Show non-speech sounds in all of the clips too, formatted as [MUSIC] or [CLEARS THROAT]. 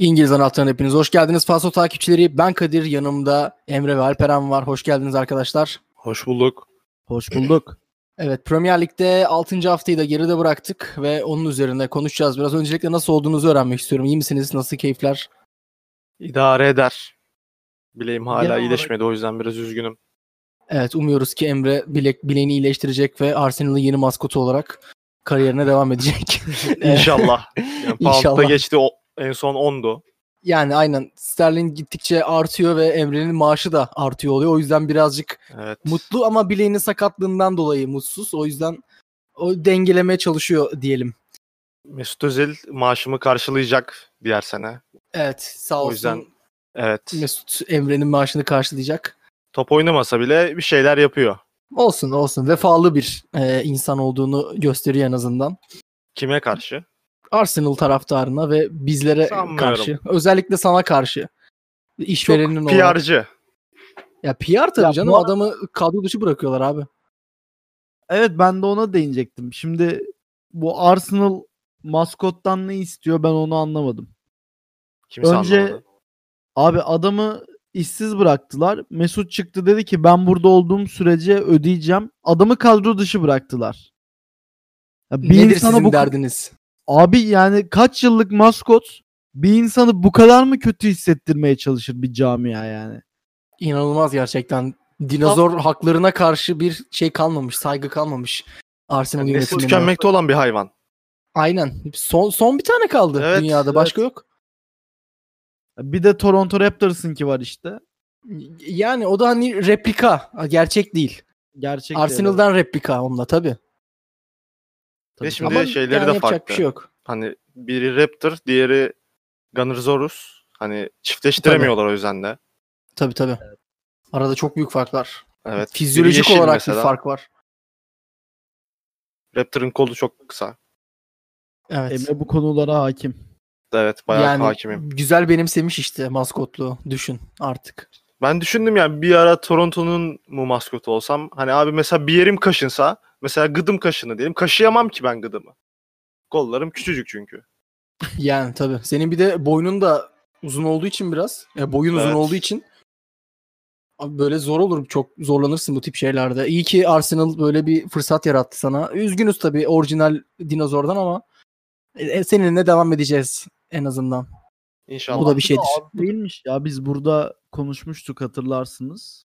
İngiliz anahtarına hepiniz hoş geldiniz. Faso takipçileri ben Kadir yanımda Emre ve Alperen var. Hoş geldiniz arkadaşlar. Hoş bulduk. Hoş bulduk. Evet Premier Lig'de 6. haftayı da geride bıraktık ve onun üzerinde konuşacağız. Biraz öncelikle nasıl olduğunuzu öğrenmek istiyorum. İyi misiniz? Nasıl keyifler? İdare eder. Bileğim hala Genel iyileşmedi o yüzden biraz üzgünüm. Evet umuyoruz ki Emre bilek, bileğini iyileştirecek ve Arsenal'ın yeni maskotu olarak kariyerine devam edecek. İnşallah. [LAUGHS] Yani İnşallah. Geçti o, en son 10'du. yani aynen Sterling gittikçe artıyor ve Emre'nin maaşı da artıyor oluyor. O yüzden birazcık Evet. Mutlu ama bileğinin sakatlığından dolayı mutsuz. O yüzden o dengelemeye çalışıyor diyelim. Mesut Özil maaşımı karşılayacak diğer sene. Evet sağ O olsun yüzden- Evet. Mesut Emre'nin maaşını karşılayacak. Top oynamasa bile bir şeyler yapıyor. Olsun olsun vefalı bir e, insan olduğunu gösteriyor en azından. Kime karşı? Arsenal taraftarına ve bizlere Sanmıyorum. karşı. Özellikle sana karşı. Çok İşverenin olarak. PR'cı. Ya PR tabii Ya canım bu adamı kadro dışı bırakıyorlar abi. Evet ben de ona değinecektim. Şimdi bu Arsenal maskottan ne istiyor ben onu anlamadım. Kimse Önce- anlamadı. Abi adamı işsiz bıraktılar. Mesut çıktı dedi ki ben burada olduğum sürece ödeyeceğim. Adamı kadro dışı bıraktılar. Ya bir Nedir insana sizin bu derdiniz? Abi yani kaç yıllık maskot bir insanı bu kadar mı kötü hissettirmeye çalışır bir camia yani? İnanılmaz gerçekten. Dinozor haklarına karşı bir şey kalmamış, saygı kalmamış. Arsenal Nesli yönetimine. tükenmekte olan bir hayvan. Aynen. Son son bir tane kaldı Evet, dünyada. evet. Başka yok. Bir de Toronto Raptors'ın ki var işte. Yani o da hani replika, gerçek değil. Gerçek Arsenal'dan replika onunla tabii. Ve şimdi Ama şeyleri yani de farklı. bir şey yok. Hani biri Raptor, diğeri Gunnerzorus. Hani çiftleştiremiyorlar o yüzden de. Tabii tabii. Arada çok büyük farklar. Evet. biri Fizyolojik olarak mesela. bir fark var. Raptor'ın kolu çok kısa. Evet. Emre bu konulara hakim. Evet bayağı yani hakimim. güzel benimsemiş işte maskotluğu. Düşün artık. Ben düşündüm yani bir ara Toronto'nun mu maskotu olsam hani abi mesela bir yerim kaşınsa mesela gıdım kaşını diyelim kaşıyamam ki ben gıdımı. Kollarım küçücük çünkü. [LAUGHS] Yani tabii. Senin bir de boynun da uzun olduğu için biraz. Ya boyun uzun Evet. olduğu için abi böyle zor olur. Çok zorlanırsın bu tip şeylerde. İyi ki Arsenal böyle bir fırsat yarattı sana. Üzgünüz tabii orijinal dinozordan ama e, seninle devam edeceğiz en azından. İnşallah. Bu da bir şeydir. Az değilmiş ya biz burada konuşmuştuk hatırlarsınız.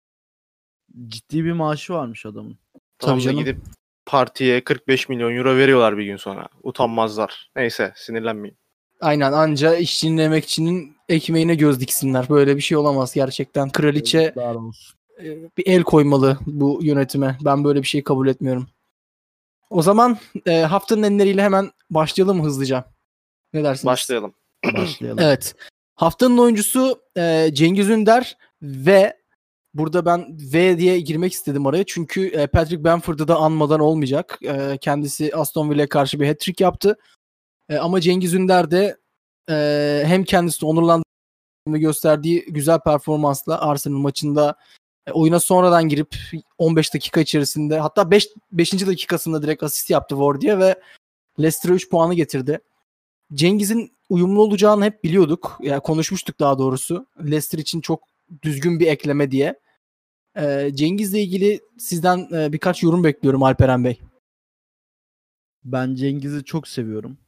Ciddi bir maaşı varmış adamın. Tabii canım. gidip partiye 45 milyon euro veriyorlar bir gün sonra. Utanmazlar. Neyse sinirlenmeyin. Aynen anca işçinin emekçinin ekmeğine göz diksinler. Böyle bir şey olamaz gerçekten. Kraliçe e, bir el koymalı bu yönetime. Ben böyle bir şey kabul etmiyorum. O zaman e, haftanın enleriyle hemen başlayalım hızlıca? Ne dersiniz? Başlayalım. Başlayalım. Evet. Haftanın oyuncusu e, Cengiz Ünder ve burada ben V diye girmek istedim araya. Çünkü e, Patrick Bamford'u da anmadan olmayacak. E, kendisi Aston Villa'ya karşı bir hat-trick yaptı. E, ama Cengiz Ünder de hem kendisini onurlandırdığını gösterdiği güzel performansla Arsenal maçında oyuna sonradan girip 15 dakika içerisinde hatta 5 5. dakikasında direkt asist yaptı Wardy'ye ve Leicester'a 3 puanı getirdi. Cengiz'in uyumlu olacağını hep biliyorduk. Ya konuşmuştuk daha doğrusu. Leicester için çok düzgün bir ekleme diye. Ee, Cengiz'le ilgili sizden e, birkaç yorum bekliyorum Alperen Bey. Ben Cengiz'i çok seviyorum.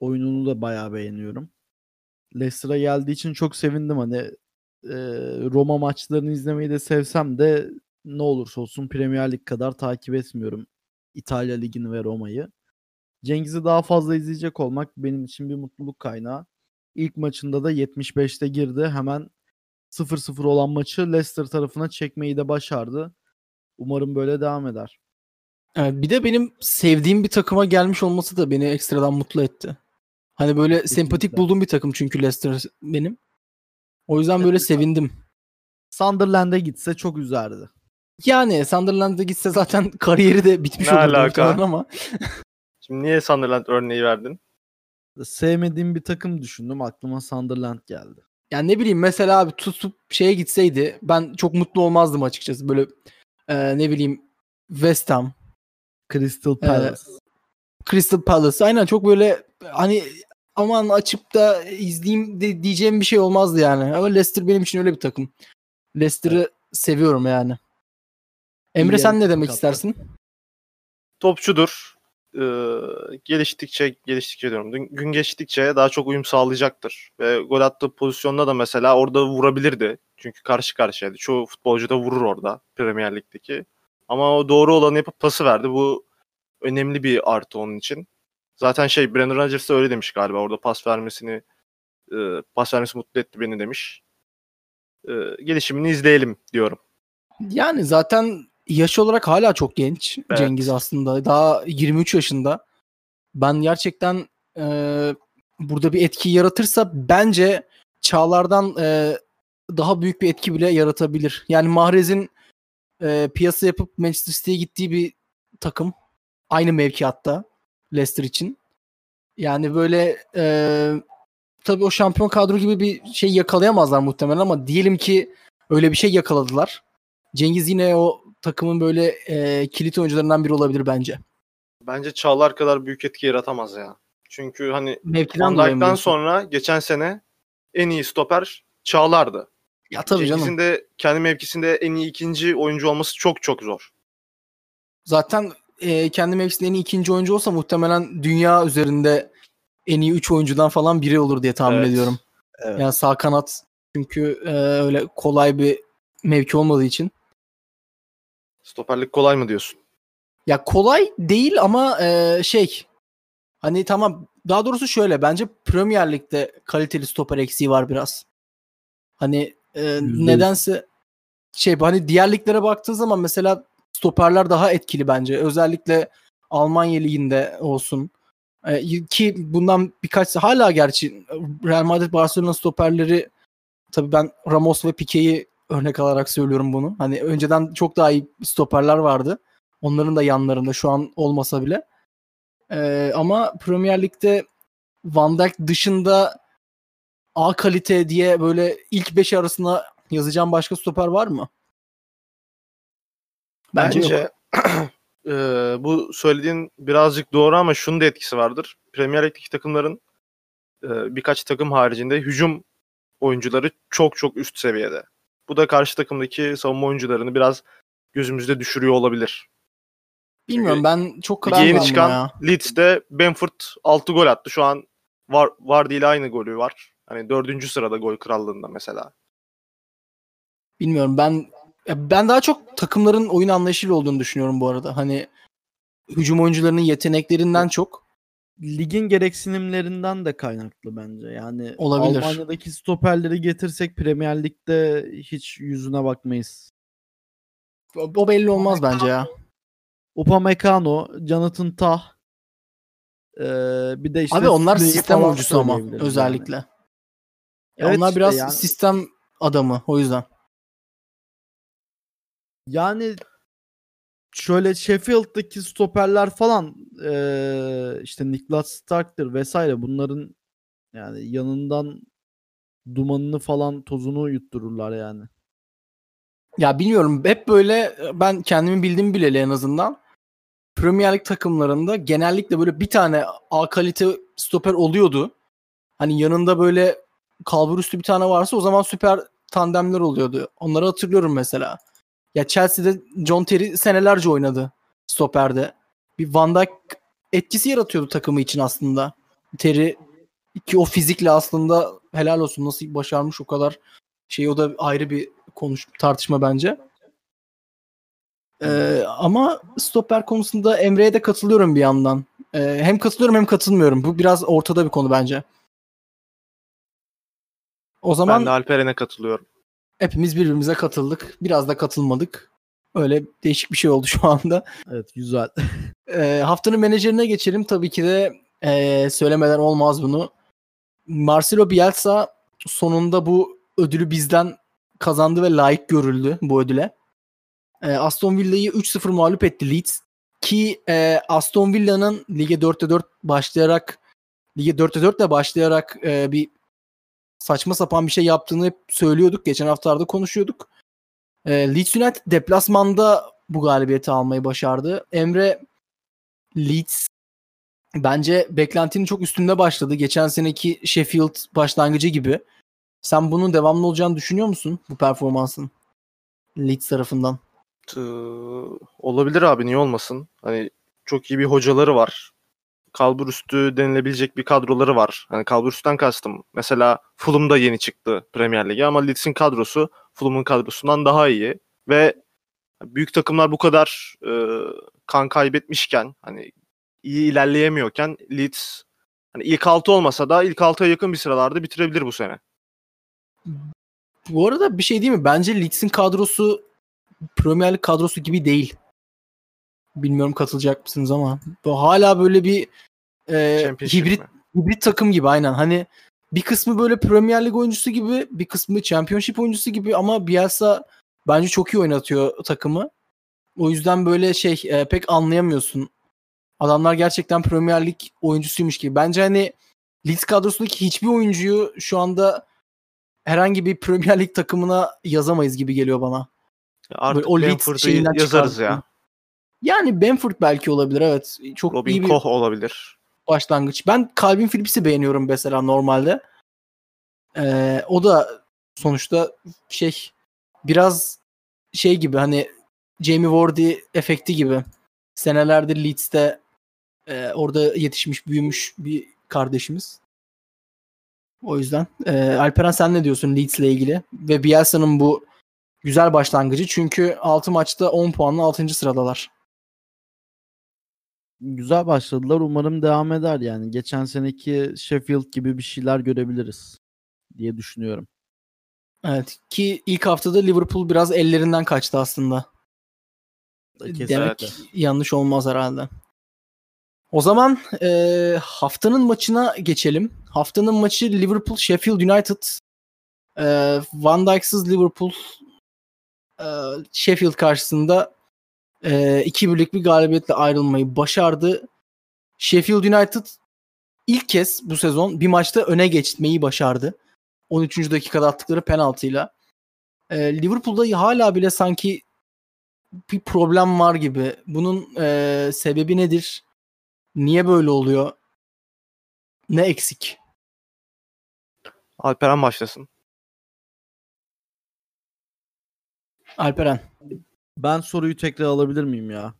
Oyununu da bayağı beğeniyorum. Leicester'a geldiği için çok sevindim hani e, Roma maçlarını izlemeyi de sevsem de ne olursa olsun Premier Lig kadar takip etmiyorum İtalya Ligi'ni ve Roma'yı. Cengiz'i daha fazla izleyecek olmak benim için bir mutluluk kaynağı. İlk maçında da 75'te girdi. Hemen 0-0 olan maçı Leicester tarafına çekmeyi de başardı. Umarım böyle devam eder. Ee, bir de benim sevdiğim bir takıma gelmiş olması da beni ekstradan mutlu etti. Hani böyle sempatik Kesinlikle. bulduğum bir takım çünkü Leicester benim. O yüzden böyle sevindim. Sunderland'e gitse çok üzerdi. Yani Sunderland'a gitse zaten [LAUGHS] kariyeri de bitmiş Ne olurdu alaka? ama. [LAUGHS] Şimdi niye Sunderland örneği verdin? Sevmediğim bir takım düşündüm. Aklıma Sunderland geldi. Yani ne bileyim mesela abi tutup şeye gitseydi ben çok mutlu olmazdım açıkçası. Böyle e, ne bileyim West Ham, Crystal Palace. Crystal Palace aynen çok böyle hani aman açıp da izleyeyim de diyeceğim bir şey olmazdı yani. Ama Leicester benim için öyle bir takım. Leicester'ı seviyorum yani. Emre İyi sen ne demek kattı. istersin? Topçudur. Ee, geliştikçe geliştikçe diyorum. Gün geçtikçe daha çok uyum sağlayacaktır. Ve gol attığı pozisyonda da mesela orada vurabilirdi. Çünkü karşı karşıyaydı. Çoğu futbolcu da vurur orada Premier Lig'deki. Ama o doğru olanı yapıp pası verdi. Bu önemli bir artı onun için. Zaten şey Brandon Rodgers da öyle demiş galiba. Orada pas vermesini e, pas vermesi mutlu etti beni demiş. E, gelişimini izleyelim diyorum. Yani zaten yaş olarak hala çok genç Evet. Cengiz aslında. Daha 23 yaşında. Ben gerçekten e, burada bir etki yaratırsa bence Çağlar'dan e, daha büyük bir etki bile yaratabilir. Yani Mahrez'in e, piyasa yapıp Manchester City'ye gittiği bir takım. Aynı mevkiatta Leicester için. Yani böyle e, tabii o şampiyon kadro gibi bir şey yakalayamazlar muhtemelen ama diyelim ki öyle bir şey yakaladılar. Cengiz yine o takımın böyle e, kilit oyuncularından biri olabilir bence. Bence Çağlar kadar büyük etki yaratamaz ya. Çünkü hani Mevkiden Van diyorsun? sonra geçen sene en iyi stoper Çağlar'dı. Ya tabii canım. de kendi mevkisinde en iyi ikinci oyuncu olması çok çok zor. Zaten e, kendi mevkisinde en iyi ikinci oyuncu olsa muhtemelen dünya üzerinde en iyi 3 oyuncudan falan biri olur diye tahmin Evet. ediyorum. Evet. Yani sağ kanat çünkü e, öyle kolay bir mevki olmadığı için. Stoperlik kolay mı diyorsun? Ya kolay değil ama e, şey hani tamam daha doğrusu şöyle bence Premier Lig'de kaliteli stoper eksiği var biraz. Hani e, nedense şey hani diğer liglere baktığın zaman mesela stoperler daha etkili bence. Özellikle Almanya liginde olsun. E, ki bundan birkaç hala gerçi Real Madrid Barcelona stoperleri tabii ben Ramos ve Pique'yi örnek alarak söylüyorum bunu. Hani önceden çok daha iyi stoperler vardı. Onların da yanlarında şu an olmasa bile. Ee, ama Premier Lig'de Van Dijk dışında A kalite diye böyle ilk 5 arasına yazacağım başka stoper var mı? Bence, Bence, eee, [CLEARS THROAT] bu söylediğin birazcık doğru ama şunun da etkisi vardır. Premier Lig'deki takımların eee, birkaç takım haricinde hücum oyuncuları çok çok üst seviyede. Bu da karşı takımdaki savunma oyuncularını biraz gözümüzde düşürüyor olabilir. Bilmiyorum ben çok Lige yeni karar çıkan ya. Leeds'te Benford 6 gol attı. Şu an var Vardy ile aynı golü var. Hani dördüncü sırada gol krallığında mesela. Bilmiyorum ben ben daha çok takımların oyun anlayışıyla olduğunu düşünüyorum bu arada. Hani hücum oyuncularının yeteneklerinden çok Ligin gereksinimlerinden de kaynaklı bence. Yani Olabilir. Almanya'daki stoperleri getirsek Premier Lig'de hiç yüzüne bakmayız. o o belli olmaz bence ya. Upamecano, Jonathan Tah, eee, bir de işte Abi onlar sistem oyuncusu ama söyleyebiliriz yani. özellikle. Ya Evet onlar işte biraz yani- sistem adamı o yüzden. Yani şöyle Sheffield'daki stoperler falan eee, işte Niklas Stark'tır vesaire bunların yani yanından dumanını falan tozunu yuttururlar yani. Ya bilmiyorum hep böyle ben kendimi bildiğim bileli en azından Premier Lig takımlarında genellikle böyle bir tane A kalite stoper oluyordu. Hani yanında böyle kalbur üstü bir tane varsa o zaman süper tandemler oluyordu. Onları hatırlıyorum mesela. Ya Chelsea'de John Terry senelerce oynadı stoperde. Bir Van Dijk etkisi yaratıyordu takımı için aslında. Terry ki o fizikle aslında helal olsun nasıl başarmış o kadar şey o da ayrı bir konuş tartışma bence. Ee, ama stoper konusunda Emre'ye de katılıyorum bir yandan. Ee, hem katılıyorum hem katılmıyorum. Bu biraz ortada bir konu bence. O zaman Ben de Alperen'e katılıyorum. Hepimiz birbirimize katıldık. Biraz da katılmadık. Öyle değişik bir şey oldu şu anda. Evet güzel. [LAUGHS] Ee, haftanın menajerine geçelim. Tabii ki de ee, söylemeden olmaz bunu. Marcelo Bielsa sonunda bu ödülü bizden kazandı ve layık görüldü bu ödüle. Ee, Aston Villa'yı 3-0 mağlup etti Leeds. Ki ee, Aston Villa'nın lige 4'te 4 başlayarak lige 4'te 4 ile başlayarak ee, bir saçma sapan bir şey yaptığını hep söylüyorduk. Geçen haftalarda konuşuyorduk. Ee, Leeds United deplasmanda bu galibiyeti almayı başardı. Emre Leeds bence beklentinin çok üstünde başladı. Geçen seneki Sheffield başlangıcı gibi. Sen bunun devamlı olacağını düşünüyor musun bu performansın? Leeds tarafından. Ee, olabilir abi niye olmasın? Hani çok iyi bir hocaları var. Kalbur üstü denilebilecek bir kadroları var. Hani kalbur üstten kastım. Mesela Fulham da yeni çıktı Premier Lig'e ama Leeds'in kadrosu Fulham'ın kadrosundan daha iyi ve büyük takımlar bu kadar e, kan kaybetmişken hani iyi ilerleyemiyorken Leeds hani ilk 6 olmasa da ilk 6'ya yakın bir sıralarda bitirebilir bu sene. Bu arada bir şey değil mi? Bence Leeds'in kadrosu Premier Lig kadrosu gibi değil. Bilmiyorum katılacak mısınız ama bu hala böyle bir e, hibrit mi? hibrit takım gibi aynen. Hani bir kısmı böyle Premier Lig oyuncusu gibi, bir kısmı Championship oyuncusu gibi ama Bielsa bence çok iyi oynatıyor takımı. O yüzden böyle şey e, pek anlayamıyorsun. Adamlar gerçekten Premier Lig oyuncusuymuş gibi. Bence hani Leeds kadrosundaki hiçbir oyuncuyu şu anda herhangi bir Premier Lig takımına yazamayız gibi geliyor bana. Artık o Leeds şeyinden yazarız çıkardık. ya. Yani Benford belki olabilir evet. Çok iyi Robin bir Koch olabilir. başlangıç. Ben Calvin Phillips'i beğeniyorum mesela normalde. Ee, o da sonuçta şey biraz şey gibi hani Jamie Vardy efekti gibi. Senelerdir Leeds'te e, orada yetişmiş büyümüş bir kardeşimiz. O yüzden e, Alperen sen ne diyorsun Leeds'le ilgili? Ve Bielsa'nın bu güzel başlangıcı çünkü 6 maçta 10 puanla 6. sıradalar. Güzel başladılar. Umarım devam eder yani. Geçen seneki Sheffield gibi bir şeyler görebiliriz diye düşünüyorum. Evet ki ilk haftada Liverpool biraz ellerinden kaçtı aslında. Kesinlikle. Demek yanlış olmaz herhalde. O zaman e, haftanın maçına geçelim. Haftanın maçı Liverpool Sheffield United. E, Van Dijk'sız Liverpool e, Sheffield karşısında e, iki birlik bir galibiyetle ayrılmayı başardı. Sheffield United ilk kez bu sezon bir maçta öne geçmeyi başardı. 13. dakikada attıkları penaltıyla. E, Liverpool'da hala bile sanki bir problem var gibi. Bunun e, sebebi nedir? Niye böyle oluyor? Ne eksik? Alperen başlasın. Alperen. Ben soruyu tekrar alabilir miyim ya?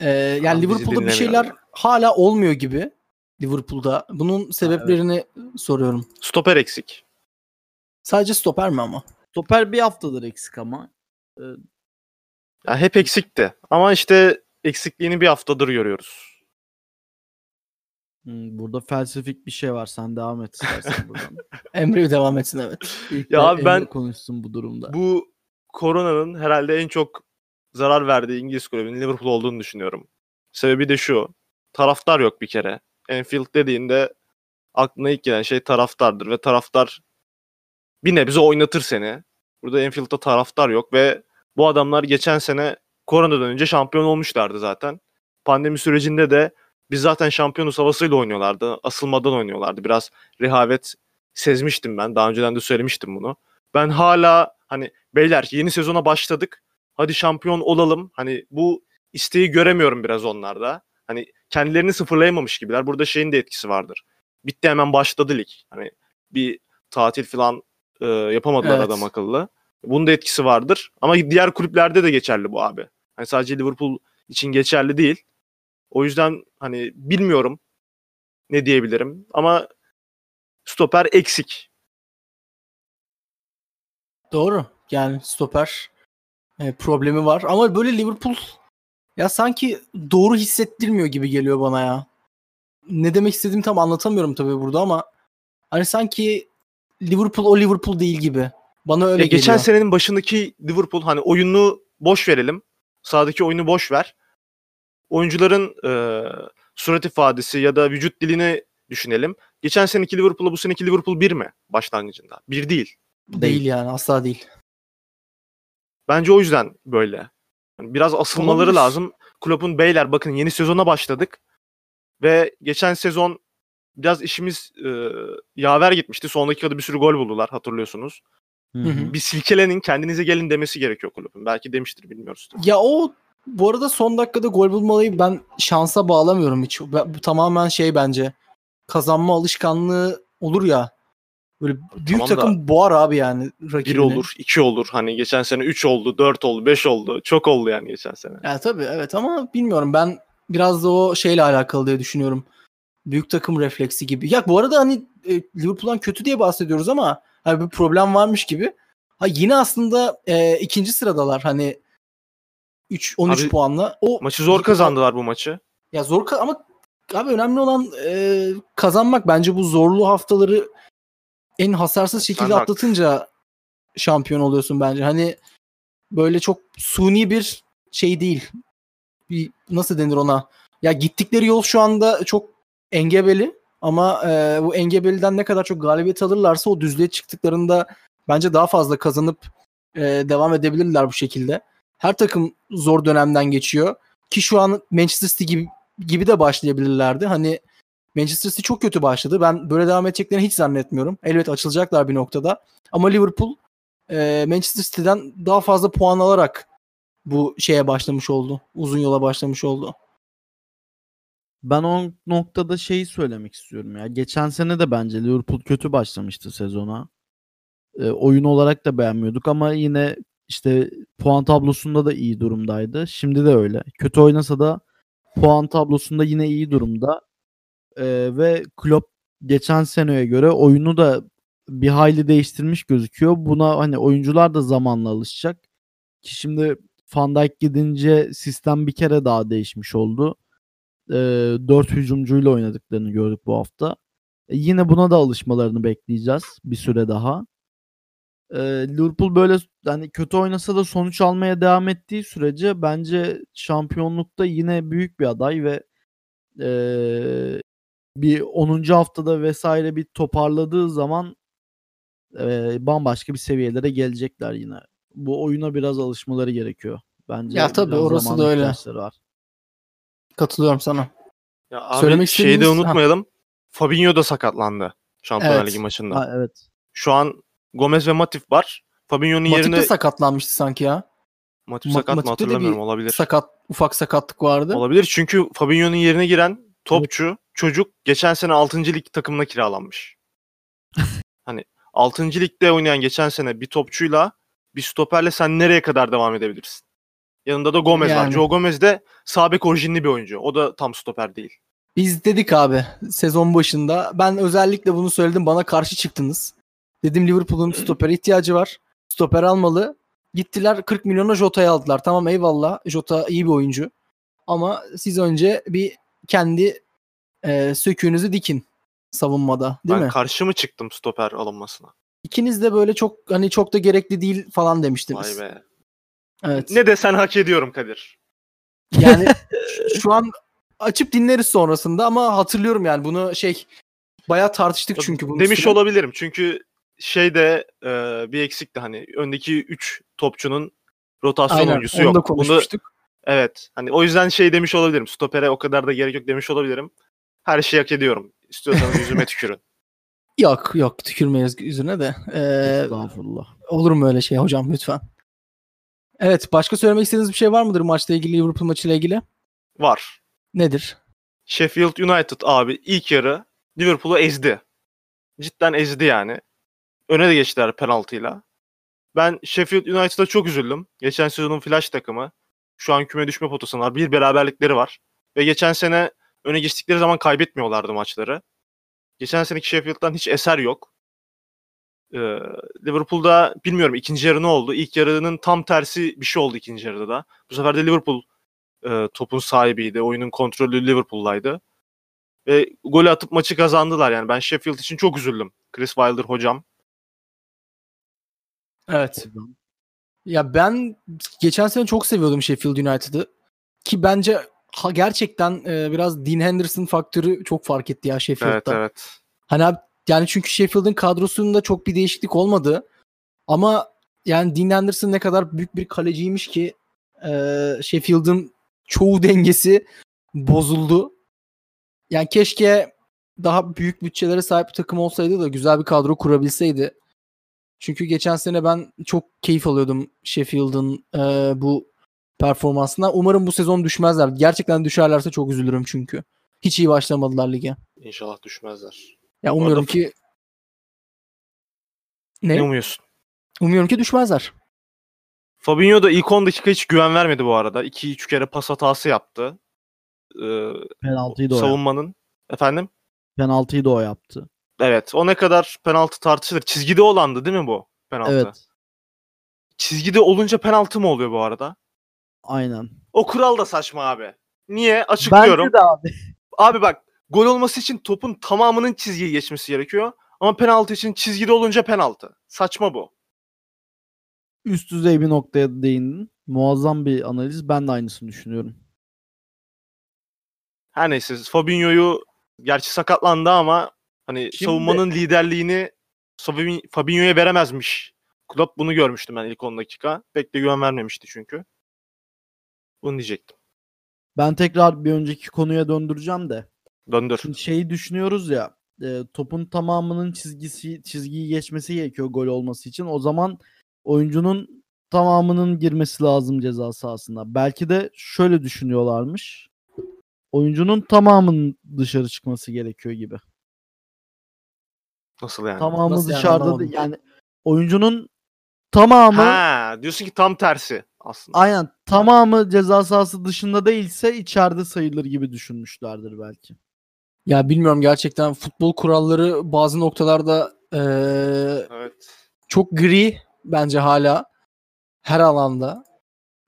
E, yani bizi Liverpool'da bir şeyler hala olmuyor gibi. Liverpool'da. Bunun sebeplerini soruyorum. Stoper eksik. Sadece stoper mi ama? Stoper bir haftadır eksik ama. Ya hep eksikti. Ama işte eksikliğini bir haftadır görüyoruz. Hmm, burada felsefik bir şey var. Sen devam et istersen buradan. [LAUGHS] Emre devam etsin evet. İlk Ya de abi ben- konuşsun bu durumda. Bu koronanın herhalde en çok zarar verdiği İngiliz kulübünün Liverpool olduğunu düşünüyorum. Sebebi de şu. Taraftar yok bir kere. Enfield dediğinde aklına ilk gelen şey taraftardır ve taraftar bir nebze oynatır seni. Burada Enfield'da taraftar yok ve bu adamlar geçen sene koronadan önce şampiyon olmuşlardı zaten. Pandemi sürecinde de biz zaten şampiyonuz havasıyla oynuyorlardı. Asılmadan oynuyorlardı. Biraz rehavet sezmiştim ben. Daha önceden de söylemiştim bunu. Ben hala hani beyler yeni sezona başladık. Hadi şampiyon olalım. Hani bu isteği göremiyorum biraz onlarda. Hani kendilerini sıfırlayamamış gibiler. Burada şeyin de etkisi vardır. Bitti hemen başladı lig. Hani bir tatil falan e, yapamadılar Evet. adam akıllı. Bunun da etkisi vardır. Ama diğer kulüplerde de geçerli bu abi. Hani sadece Liverpool için geçerli değil. O yüzden hani bilmiyorum ne diyebilirim ama stoper eksik. Doğru. Yani stoper e, problemi var. Ama böyle Liverpool ya sanki doğru hissettirmiyor gibi geliyor bana ya. Ne demek istediğimi tam anlatamıyorum tabii burada ama hani sanki Liverpool o Liverpool değil gibi. Bana öyle Ya geliyor. geçen senenin başındaki Liverpool hani oyunu boş verelim. Sahadaki oyunu boş ver. Oyuncuların e, surat ifadesi ya da vücut dilini düşünelim. Geçen seneki Liverpool'la bu seneki Liverpool bir mi başlangıcında? Bir değil. Değil yani asla değil. Bence o yüzden böyle. Yani biraz asılmaları Olabilir. lazım. Klopp'un beyler bakın yeni sezona başladık. Ve geçen sezon biraz işimiz e, yaver gitmişti. Son dakikada bir sürü gol buldular hatırlıyorsunuz. Hı Hı hı. hı. Bir silkelenin kendinize gelin demesi gerekiyor kulübün. Belki demiştir bilmiyoruz. Ya o Bu arada son dakikada gol bulmayı ben şansa bağlamıyorum hiç. Bu tamamen şey bence. Kazanma alışkanlığı olur ya. Böyle büyük Tamam da takım boğar abi yani rakibini. 1 olur, 2 olur. Hani geçen sene 3 oldu, 4 oldu, 5 oldu. Çok oldu yani geçen sene. Ya tabii evet ama bilmiyorum ben biraz da o şeyle alakalı diye düşünüyorum. Büyük takım refleksi gibi. Ya bu arada hani e, Liverpool'dan kötü diye bahsediyoruz ama hani bir problem varmış gibi. Ha yine aslında e, ikinci sıradalar hani 3 13 Abi, puanla. O Maçı zor kazandılar bu maçı. Ya zor ama abi önemli olan e, kazanmak bence bu zorlu haftaları en hasarsız şekilde Sen atlatınca şampiyon oluyorsun bence. Hani böyle çok suni bir şey değil. Bir nasıl denir ona? Ya gittikleri yol şu anda çok engebeli ama e, bu engebeliden ne kadar çok galibiyet alırlarsa o düzlüğe çıktıklarında bence daha fazla kazanıp e, devam edebilirler bu şekilde. Her takım zor dönemden geçiyor ki şu an Manchester City gibi, gibi de başlayabilirlerdi. Hani Manchester City çok kötü başladı. Ben böyle devam edeceklerini hiç zannetmiyorum. Elbet açılacaklar bir noktada. Ama Liverpool e, Manchester City'den daha fazla puan alarak bu şeye başlamış oldu. Uzun yola başlamış oldu. Ben o noktada şeyi söylemek istiyorum ya. Geçen sene de bence Liverpool kötü başlamıştı sezona. E, oyun olarak da beğenmiyorduk ama yine işte puan tablosunda da iyi durumdaydı. Şimdi de öyle. Kötü oynasa da puan tablosunda yine iyi durumda. E, ve Klopp geçen seneye göre oyunu da bir hayli değiştirmiş gözüküyor. Buna hani oyuncular da zamanla alışacak. Ki şimdi Van Dijk gidince sistem bir kere daha değişmiş oldu. E, 4 hücumcuyla oynadıklarını gördük bu hafta. E, yine buna da alışmalarını bekleyeceğiz bir süre daha. E, Liverpool böyle hani kötü oynasa da sonuç almaya devam ettiği sürece bence şampiyonlukta yine büyük bir aday ve e, bir 10. haftada vesaire bir toparladığı zaman e, bambaşka bir seviyelere gelecekler yine. Bu oyuna biraz alışmaları gerekiyor. Bence Ya tabii, orası da öyle. var. Katılıyorum sana. Ya abi Söylemek şeyi de unutmayalım. Fabinho da sakatlandı Şampiyonlar Evet. Ligi maçında. Ha, evet. Şu an Gomez ve Matip var. Fabinho'nun Matip yerine de sakatlanmıştı sanki ya. Matip Ma- sakat mı Matip'te de hatırlamıyorum bir olabilir. Sakat ufak sakatlık vardı. Olabilir çünkü Fabinho'nun yerine giren topçu çocuk geçen sene 6. lig takımına kiralanmış. [LAUGHS] hani 6. ligde oynayan geçen sene bir topçuyla bir stoperle sen nereye kadar devam edebilirsin? Yanında da Gomez var. Yani. Joe Gomez de sağ bek orijinli bir oyuncu. O da tam stoper değil. Biz dedik abi sezon başında. Ben özellikle bunu söyledim. Bana karşı çıktınız. Dedim Liverpool'un stopere ihtiyacı var. Stoper almalı. Gittiler 40 milyona Jota'yı aldılar. Tamam eyvallah. Jota iyi bir oyuncu. Ama siz önce bir kendi e, söküğünüzü dikin savunmada. Değil ben mi? karşı mı çıktım stoper alınmasına? İkiniz de böyle çok hani çok da gerekli değil falan Vay demiştiniz. be. Evet. Ne desen hak ediyorum Kadir. Yani [LAUGHS] şu an açıp dinleriz sonrasında ama hatırlıyorum yani bunu şey bayağı tartıştık çünkü bunu. Demiş olabilirim. Çünkü şeyde e, bir eksikti hani öndeki 3 topçunun rotasyon Aynen oyuncusu onu yok. da Bunu konuşmuştuk. evet. Hani o yüzden şey demiş olabilirim. Stopere o kadar da gerek yok demiş olabilirim. Her şeyi hak ediyorum. İstiyorsanız [LAUGHS] yüzüme tükürün. Yok yok tükürmeyiz yüzüne de. Ee, Estağfurullah. olur mu öyle şey hocam lütfen. Evet başka söylemek istediğiniz bir şey var mıdır maçla ilgili Liverpool maçıyla ilgili? Var. Nedir? Sheffield United abi ilk yarı Liverpool'u ezdi. Cidden ezdi yani. Öne de geçtiler penaltıyla. Ben Sheffield United'a çok üzüldüm. Geçen sezonun flash takımı. Şu an küme düşme potasındalar. Bir beraberlikleri var. Ve geçen sene öne geçtikleri zaman kaybetmiyorlardı maçları. Geçen seneki Sheffield'dan hiç eser yok. Ee, Liverpool'da bilmiyorum ikinci yarı ne oldu? İlk yarının tam tersi bir şey oldu ikinci yarıda da. Bu sefer de Liverpool e, topun sahibiydi. Oyunun kontrolü Liverpool'daydı. Ve golü atıp maçı kazandılar yani. Ben Sheffield için çok üzüldüm. Chris Wilder hocam. Evet. Ya ben geçen sene çok seviyordum Sheffield United'ı. Ki bence ha, gerçekten e, biraz Dean Henderson faktörü çok fark etti ya Sheffield'da. Evet evet. Hani abi, yani çünkü Sheffield'ın kadrosunda çok bir değişiklik olmadı. Ama yani Dean Henderson ne kadar büyük bir kaleciymiş ki e, Sheffield'ın çoğu dengesi bozuldu. Yani keşke daha büyük bütçelere sahip bir takım olsaydı da güzel bir kadro kurabilseydi. Çünkü geçen sene ben çok keyif alıyordum Sheffield'ın e, bu performansına. Umarım bu sezon düşmezler. Gerçekten düşerlerse çok üzülürüm çünkü. Hiç iyi başlamadılar lige. İnşallah düşmezler. Ya umuyorum ki Ne, ne? umuyorsun? Umuyorum ki düşmezler. Fabinho da ilk 10 dakika hiç güven vermedi bu arada. 2-3 kere pas hatası yaptı. Ee, Penaltıyı da o yaptı. savunmanın. Efendim? Penaltıyı da o yaptı. Evet. O ne kadar penaltı tartışılır. Çizgide olandı değil mi bu penaltı? Evet. Çizgide olunca penaltı mı oluyor bu arada? Aynen. O kural da saçma abi. Niye? Açıklıyorum. Bence de abi. [LAUGHS] Abi bak gol olması için topun tamamının çizgiyi geçmesi gerekiyor. Ama penaltı için çizgide olunca penaltı. Saçma bu. Üst düzey bir noktaya değindin. Muazzam bir analiz. Ben de aynısını düşünüyorum. Her neyse Fabinho'yu gerçi sakatlandı ama hani Şimdi- savunmanın liderliğini Fabin- Fabinho'ya veremezmiş. Klopp bunu görmüştüm ben ilk 10 dakika. Pek de güven vermemişti çünkü. Bunu diyecektim. Ben tekrar bir önceki konuya döndüreceğim de. Döndür. Şimdi şeyi düşünüyoruz ya. e, topun tamamının çizgisi çizgiyi geçmesi gerekiyor gol olması için. O zaman oyuncunun tamamının girmesi lazım ceza sahasına. Belki de şöyle düşünüyorlarmış. Oyuncunun tamamının dışarı çıkması gerekiyor gibi. Nasıl yani? Tamamı Nasıl yani? dışarıda da- yani oyuncunun tamamı Ha, diyorsun ki tam tersi aslında. aynen tamamı ceza sahası dışında değilse içeride sayılır gibi düşünmüşlerdir belki. Ya bilmiyorum gerçekten futbol kuralları bazı noktalarda eee, Evet. çok gri bence hala her alanda.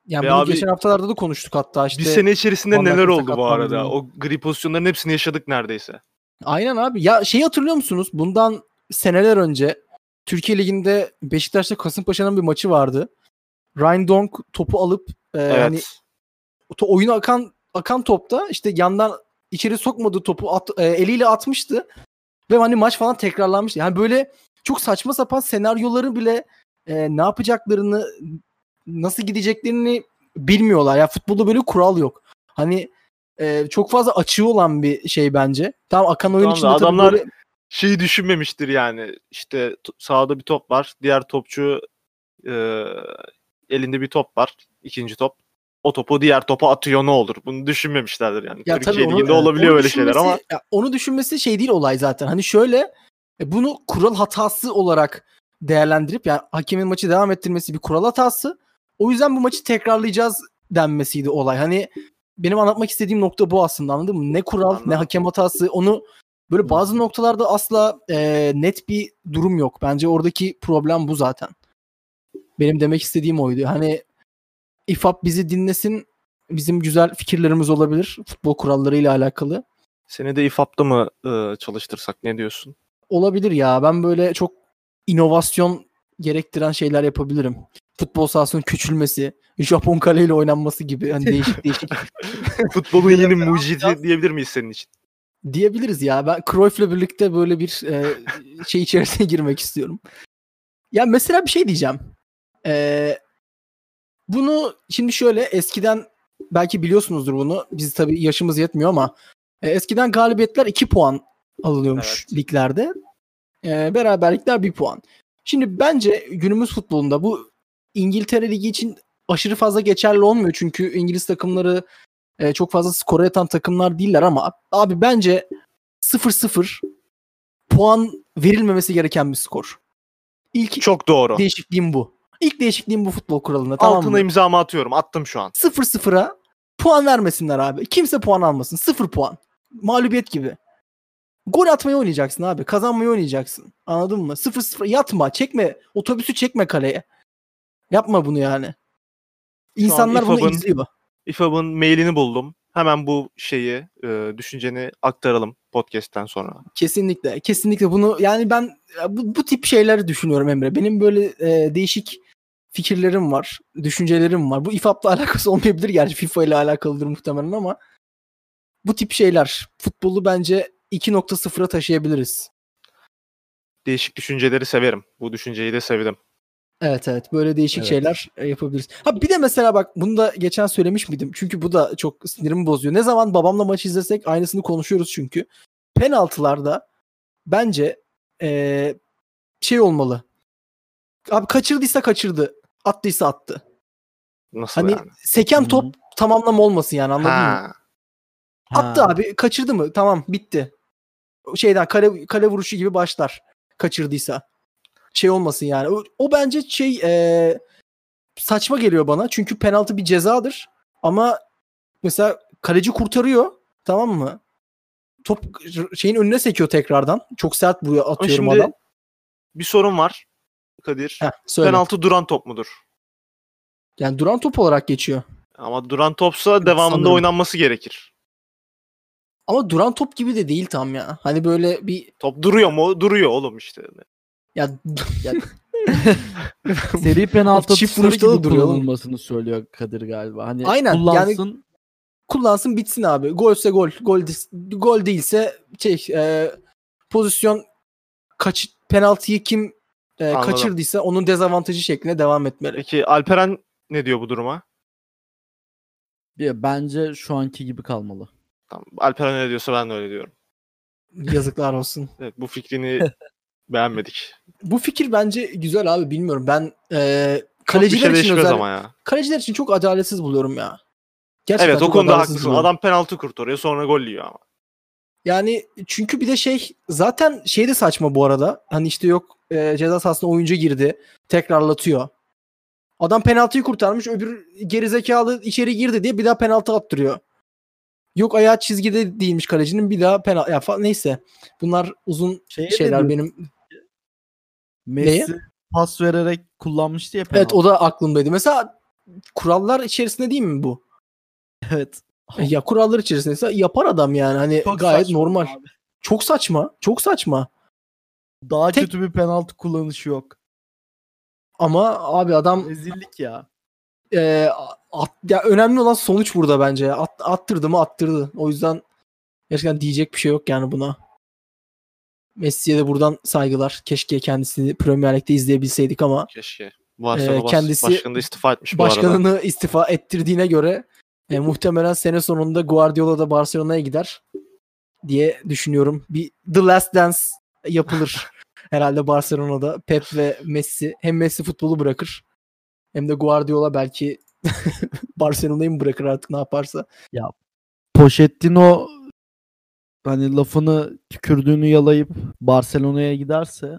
Yani Ve bunu abi- geçen haftalarda da konuştuk hatta işte. Bir sene içerisinde neler oldu bu arada? O gri pozisyonların hepsini yaşadık neredeyse. Aynen abi. Ya şeyi hatırlıyor musunuz? Bundan seneler önce Türkiye Ligi'nde Beşiktaş'ta Kasımpaşa'nın bir maçı vardı. Ryan Donk topu alıp e, Evet. hani oyuna akan akan topta işte yandan içeri sokmadığı topu at- e, eliyle atmıştı. Ve hani maç falan tekrarlanmıştı. Yani böyle çok saçma sapan senaryoları bile e, ne yapacaklarını nasıl gideceklerini bilmiyorlar. Ya futbolda böyle kural yok. Hani e, çok fazla açığı olan bir şey bence. Tamam akan oyun Tamam içinde adamlar- böyle- Şeyi düşünmemiştir yani. İşte sağda bir top var. Diğer topçu e, elinde bir top var. ikinci top. O topu diğer topa atıyor ne olur? Bunu düşünmemişlerdir yani. Ya Türkiye tabii onu- Ligi'nde olabiliyor öyle şeyler ama ya onu düşünmesi şey değil olay zaten. Hani şöyle e, bunu kural hatası olarak değerlendirip yani hakemin maçı devam ettirmesi bir kural hatası. O yüzden bu maçı tekrarlayacağız denmesiydi olay. Hani benim anlatmak istediğim nokta bu aslında anladın mı? Ne kural ne Anladım. hakem hatası onu böyle bazı noktalarda asla e, net bir durum yok. Bence oradaki problem bu zaten. Benim demek istediğim oydu. Hani İFAP bizi dinlesin. Bizim güzel fikirlerimiz olabilir futbol kurallarıyla alakalı. seni de İFAP'ta mı e, çalıştırsak ne diyorsun? Olabilir ya. Ben böyle çok inovasyon gerektiren şeyler yapabilirim. Futbol sahasının küçülmesi, Japon kaleyle oynanması gibi hani değişik [LAUGHS] değişik [LAUGHS] Futbolun yeni mucidi diyebilir miyiz senin için? diyebiliriz ya. Ben Cruyff'la birlikte böyle bir e, şey içerisine [LAUGHS] girmek istiyorum. Ya mesela bir şey diyeceğim. E, bunu şimdi şöyle eskiden belki biliyorsunuzdur bunu. Biz tabii yaşımız yetmiyor ama e, eskiden galibiyetler 2 puan alınıyormuş Evet. liglerde. E, beraberlikler 1 puan. Şimdi bence günümüz futbolunda bu İngiltere Ligi için aşırı fazla geçerli olmuyor. Çünkü İngiliz takımları e, çok fazla skor atan takımlar değiller ama abi bence 0-0 puan verilmemesi gereken bir skor. İlk Çok doğru. değişikliğim bu. İlk değişikliğim bu futbol kuralında tamam Altına mı? imzamı atıyorum. Attım şu an. 0-0'a puan vermesinler abi. Kimse puan almasın. 0 puan. Mağlubiyet gibi. Gol atmayı oynayacaksın abi. Kazanmayı oynayacaksın. Anladın mı? 0-0 yatma. Çekme. Otobüsü çekme kaleye. Yapma bunu yani. İnsanlar bunu izliyor. İFAB'ın mailini buldum. Hemen bu şeyi, e, düşünceni aktaralım podcast'ten sonra. Kesinlikle. Kesinlikle bunu yani ben ya bu, bu tip şeyleri düşünüyorum Emre. Benim böyle e, değişik fikirlerim var, düşüncelerim var. Bu İFAB'la [LAUGHS] alakası olmayabilir gerçi FIFA ile alakalıdır muhtemelen ama bu tip şeyler futbolu bence 2.0'a taşıyabiliriz. Değişik düşünceleri severim. Bu düşünceyi de sevdim. Evet evet böyle değişik Evet. şeyler e, yapabiliriz. Ha bir de mesela bak bunu da geçen söylemiş miydim? Çünkü bu da çok sinirimi bozuyor. Ne zaman babamla maç izlesek aynısını konuşuyoruz çünkü. Penaltılarda bence e, şey olmalı. Abi kaçırdıysa kaçırdı. Attıysa attı. Nasıl Hani yani? seken top tamamlama olmasın yani anladın mı? Ha. Attı Ha. abi kaçırdı mı? Tamam bitti. Şeyden kale, kale vuruşu gibi başlar. Kaçırdıysa. Şey olmasın yani. O, o bence şey eee, saçma geliyor bana. Çünkü penaltı bir cezadır. Ama mesela kaleci kurtarıyor. Tamam mı? Top şeyin önüne sekiyor tekrardan. Çok sert vuruyor Ama atıyorum şimdi adam. bir sorun var Kadir. Heh, söyle. Penaltı duran top mudur? Yani duran top olarak geçiyor. Ama duran topsa devamında Sanırım. oynanması gerekir. Ama duran top gibi de değil tam ya. Hani böyle bir Top duruyor mu? Duruyor oğlum işte. ya, [LAUGHS] ya [LAUGHS] Seri penaltı Çift vuruşta da duruyor kullanılmasını söylüyor Kadir galiba. Hani Aynen, yani- kullansın. kullansın bitsin abi. Golse gol, gol dis- gol değilse şey e, pozisyon kaç penaltıyı kim e, Anladım. kaçırdıysa onun dezavantajı şeklinde devam etmeli. Peki Alperen ne diyor bu duruma? Ya, bence şu anki gibi kalmalı. Tamam. Alperen ne diyorsa ben de öyle diyorum. Yazıklar olsun. [LAUGHS] Evet, bu fikrini beğenmedik. Bu fikir bence güzel abi bilmiyorum. Ben e, kaleciler şey için özel ama ya. kaleciler için çok adaletsiz buluyorum ya. Gerçekten Evet o konuda haklısın. Adam penaltı kurtarıyor sonra gol yiyor ama. Yani çünkü bir de şey zaten şey de saçma bu arada. Hani işte yok e, ceza sahasına oyuncu girdi. Tekrarlatıyor. Adam penaltıyı kurtarmış. Öbür gerizekalı içeri girdi diye bir daha penaltı attırıyor. Yok ayağı çizgide değilmiş kalecinin bir daha penaltı. Ya fa- neyse. Bunlar uzun Şeye şeyler benim. Messi pas vererek kullanmıştı ya penaltı. Evet o da aklımdaydı. Mesela kurallar içerisinde değil mi bu? Evet. Ya kurallar içerisinde yapar adam yani. Hani Çok gayet normal. abi. Çok saçma. Çok saçma. Daha Tek- kötü bir penaltı kullanışı yok. Ama abi adam Rezillik ya. e, at- ya önemli olan sonuç burada bence. At, attırdı mı attırdı. O yüzden gerçekten diyecek bir şey yok yani buna. Messi'ye de buradan saygılar. Keşke kendisini Premier Lig'de izleyebilseydik ama Keşke. Barcelona bas- kendisi- başkanı istifa etmiş bu arada. başkanını istifa ettirdiğine göre e, muhtemelen sene sonunda Guardiola da Barcelona'ya gider diye düşünüyorum. Bir The Last Dance yapılır [LAUGHS] herhalde Barcelona'da. Pep ve Messi hem Messi futbolu bırakır hem de Guardiola belki [LAUGHS] Barcelona'yı mı bırakır artık ne yaparsa. Pochettino hani lafını tükürdüğünü yalayıp Barcelona'ya giderse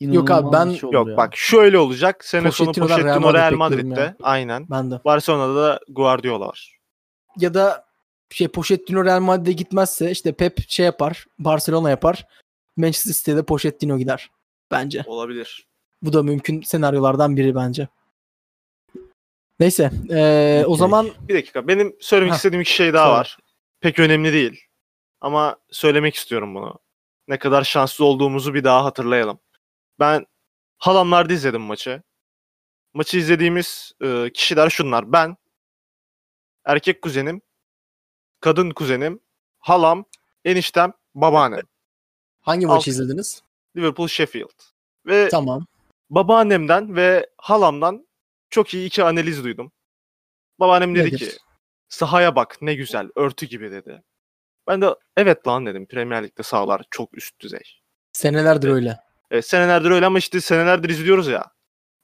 Yok abi, ben- şey Yok ya. bak şöyle olacak. Sene sonu Pochettino'dan Real Pochettino Real Madrid'de. ya. Aynen. Ben de. Barcelona'da da Guardiola var. Ya da şey Pochettino Real Madrid'e gitmezse işte Pep şey yapar Barcelona yapar. Manchester City'de Pochettino gider bence. Olabilir. Bu da mümkün senaryolardan biri bence. Neyse. eee, o Okey. zaman Bir dakika. Benim söylemek Heh, istediğim iki şey daha söyle. var. Pek önemli değil. Ama söylemek istiyorum bunu. Ne kadar şanslı olduğumuzu bir daha hatırlayalım. Ben halamlarda izledim maçı. Maçı izlediğimiz e, kişiler şunlar. Ben, erkek kuzenim, kadın kuzenim, halam, eniştem, babaannem. hangi maçı Alt- izlediniz? Liverpool Sheffield. Ve Tamam. babaannemden ve halamdan çok iyi iki analiz duydum. Babaannem dedi Nedir? ki sahaya bak ne güzel örtü gibi dedi. Ben de evet lan dedim Premier Lig'de sahalar çok üst düzey. Senelerdir öyle. Evet, senelerdir öyle ama işte senelerdir izliyoruz ya.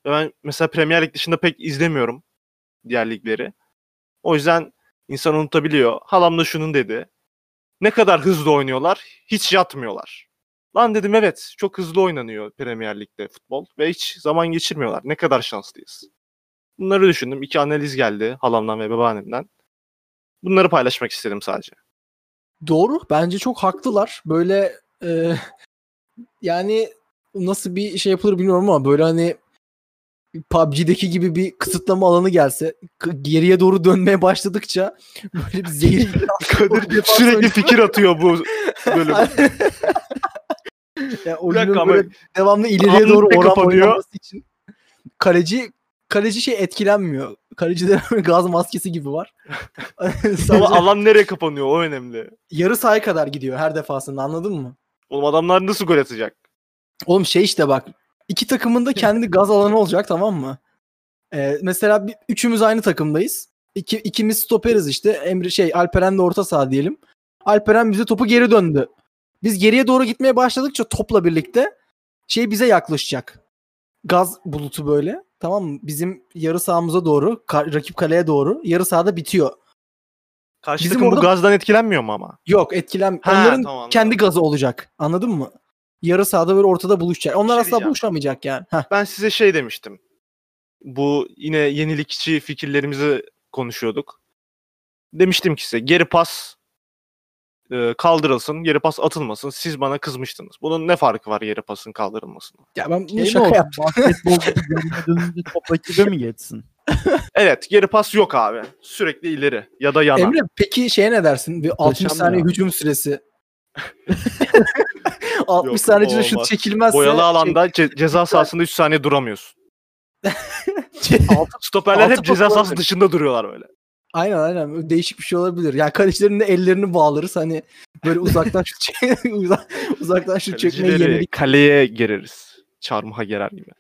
Ve Ben mesela Premier Lig dışında pek izlemiyorum diğer ligleri. O yüzden insan unutabiliyor. Halam da şunun dedi. Ne kadar hızlı oynuyorlar, hiç yatmıyorlar. Lan dedim evet, çok hızlı oynanıyor Premier Lig'de futbol ve hiç zaman geçirmiyorlar. Ne kadar şanslıyız. Bunları düşündüm. İki analiz geldi halamdan ve babaannemden. Bunları paylaşmak istedim sadece. Doğru. Bence çok haklılar. Böyle eee, [LAUGHS] yani nasıl bir şey yapılır bilmiyorum ama böyle hani PUBG'deki gibi bir kısıtlama alanı gelse geriye doğru dönmeye başladıkça böyle bir zehir [LAUGHS] Kadir sürekli fikir atıyor bu bölüm. [LAUGHS] yani oyunun ama böyle devamlı ileriye doğru oran kapanıyor. oynaması için kaleci kaleci şey etkilenmiyor. Kalecide [LAUGHS] gaz maskesi gibi var. ama alan nereye kapanıyor o önemli. yarı sahaya kadar gidiyor her defasında anladın mı? Oğlum adamlar nasıl gol atacak? Oğlum şey işte bak iki takımın da [LAUGHS] kendi gaz alanı olacak tamam mı? Ee, mesela bir, üçümüz aynı takımdayız. İki, ikimiz stoperiz işte. Emre şey Alperen de orta saha diyelim. Alperen bize topu geri döndü. Biz geriye doğru gitmeye başladıkça topla birlikte şey bize yaklaşacak. Gaz bulutu böyle. Tamam mı? Bizim yarı sahamıza doğru, ka- rakip kaleye doğru. Yarı sahada bitiyor. Karşı Bizim takım bu orada- gazdan etkilenmiyor mu ama? Yok etkilen Ha, onların tamam, kendi gazı olacak. Anladın mı? Yarı sahada böyle ortada buluşacak. Onlar şey asla diyeceğim. buluşamayacak yani. Heh. Ben size şey demiştim. Bu yine yenilikçi fikirlerimizi konuşuyorduk. Demiştim ki size geri pas e, kaldırılsın, geri pas atılmasın. Siz bana kızmıştınız. Bunun ne farkı var geri pasın kaldırılmasına? Ya ben Şey mi şaka olsun, yaptım. Basketbol dönünce top rakibe mi geçsin? [LAUGHS] Evet, geri pas yok abi. Sürekli ileri ya da yana. Emre peki şeye ne dersin? Bir 60 Muhteşem saniye hücum süresi. 60 Yok, saniye içinde şut olmaz. çekilmezse Boyalı şey- alanda ce- ceza sahasında 3 saniye duramıyorsun. [LAUGHS] Stoperler Altı hep ceza sahası olabilir. dışında duruyorlar böyle. Aynen aynen. Böyle Değişik bir şey olabilir. Yani kalecilerin de ellerini bağlarız. Hani böyle uzaktan şut [LAUGHS] çek [LAUGHS] uzak- uzaktan şut çekmeye Kalecileri kaleye gereriz. Çarmıha gerer gibi.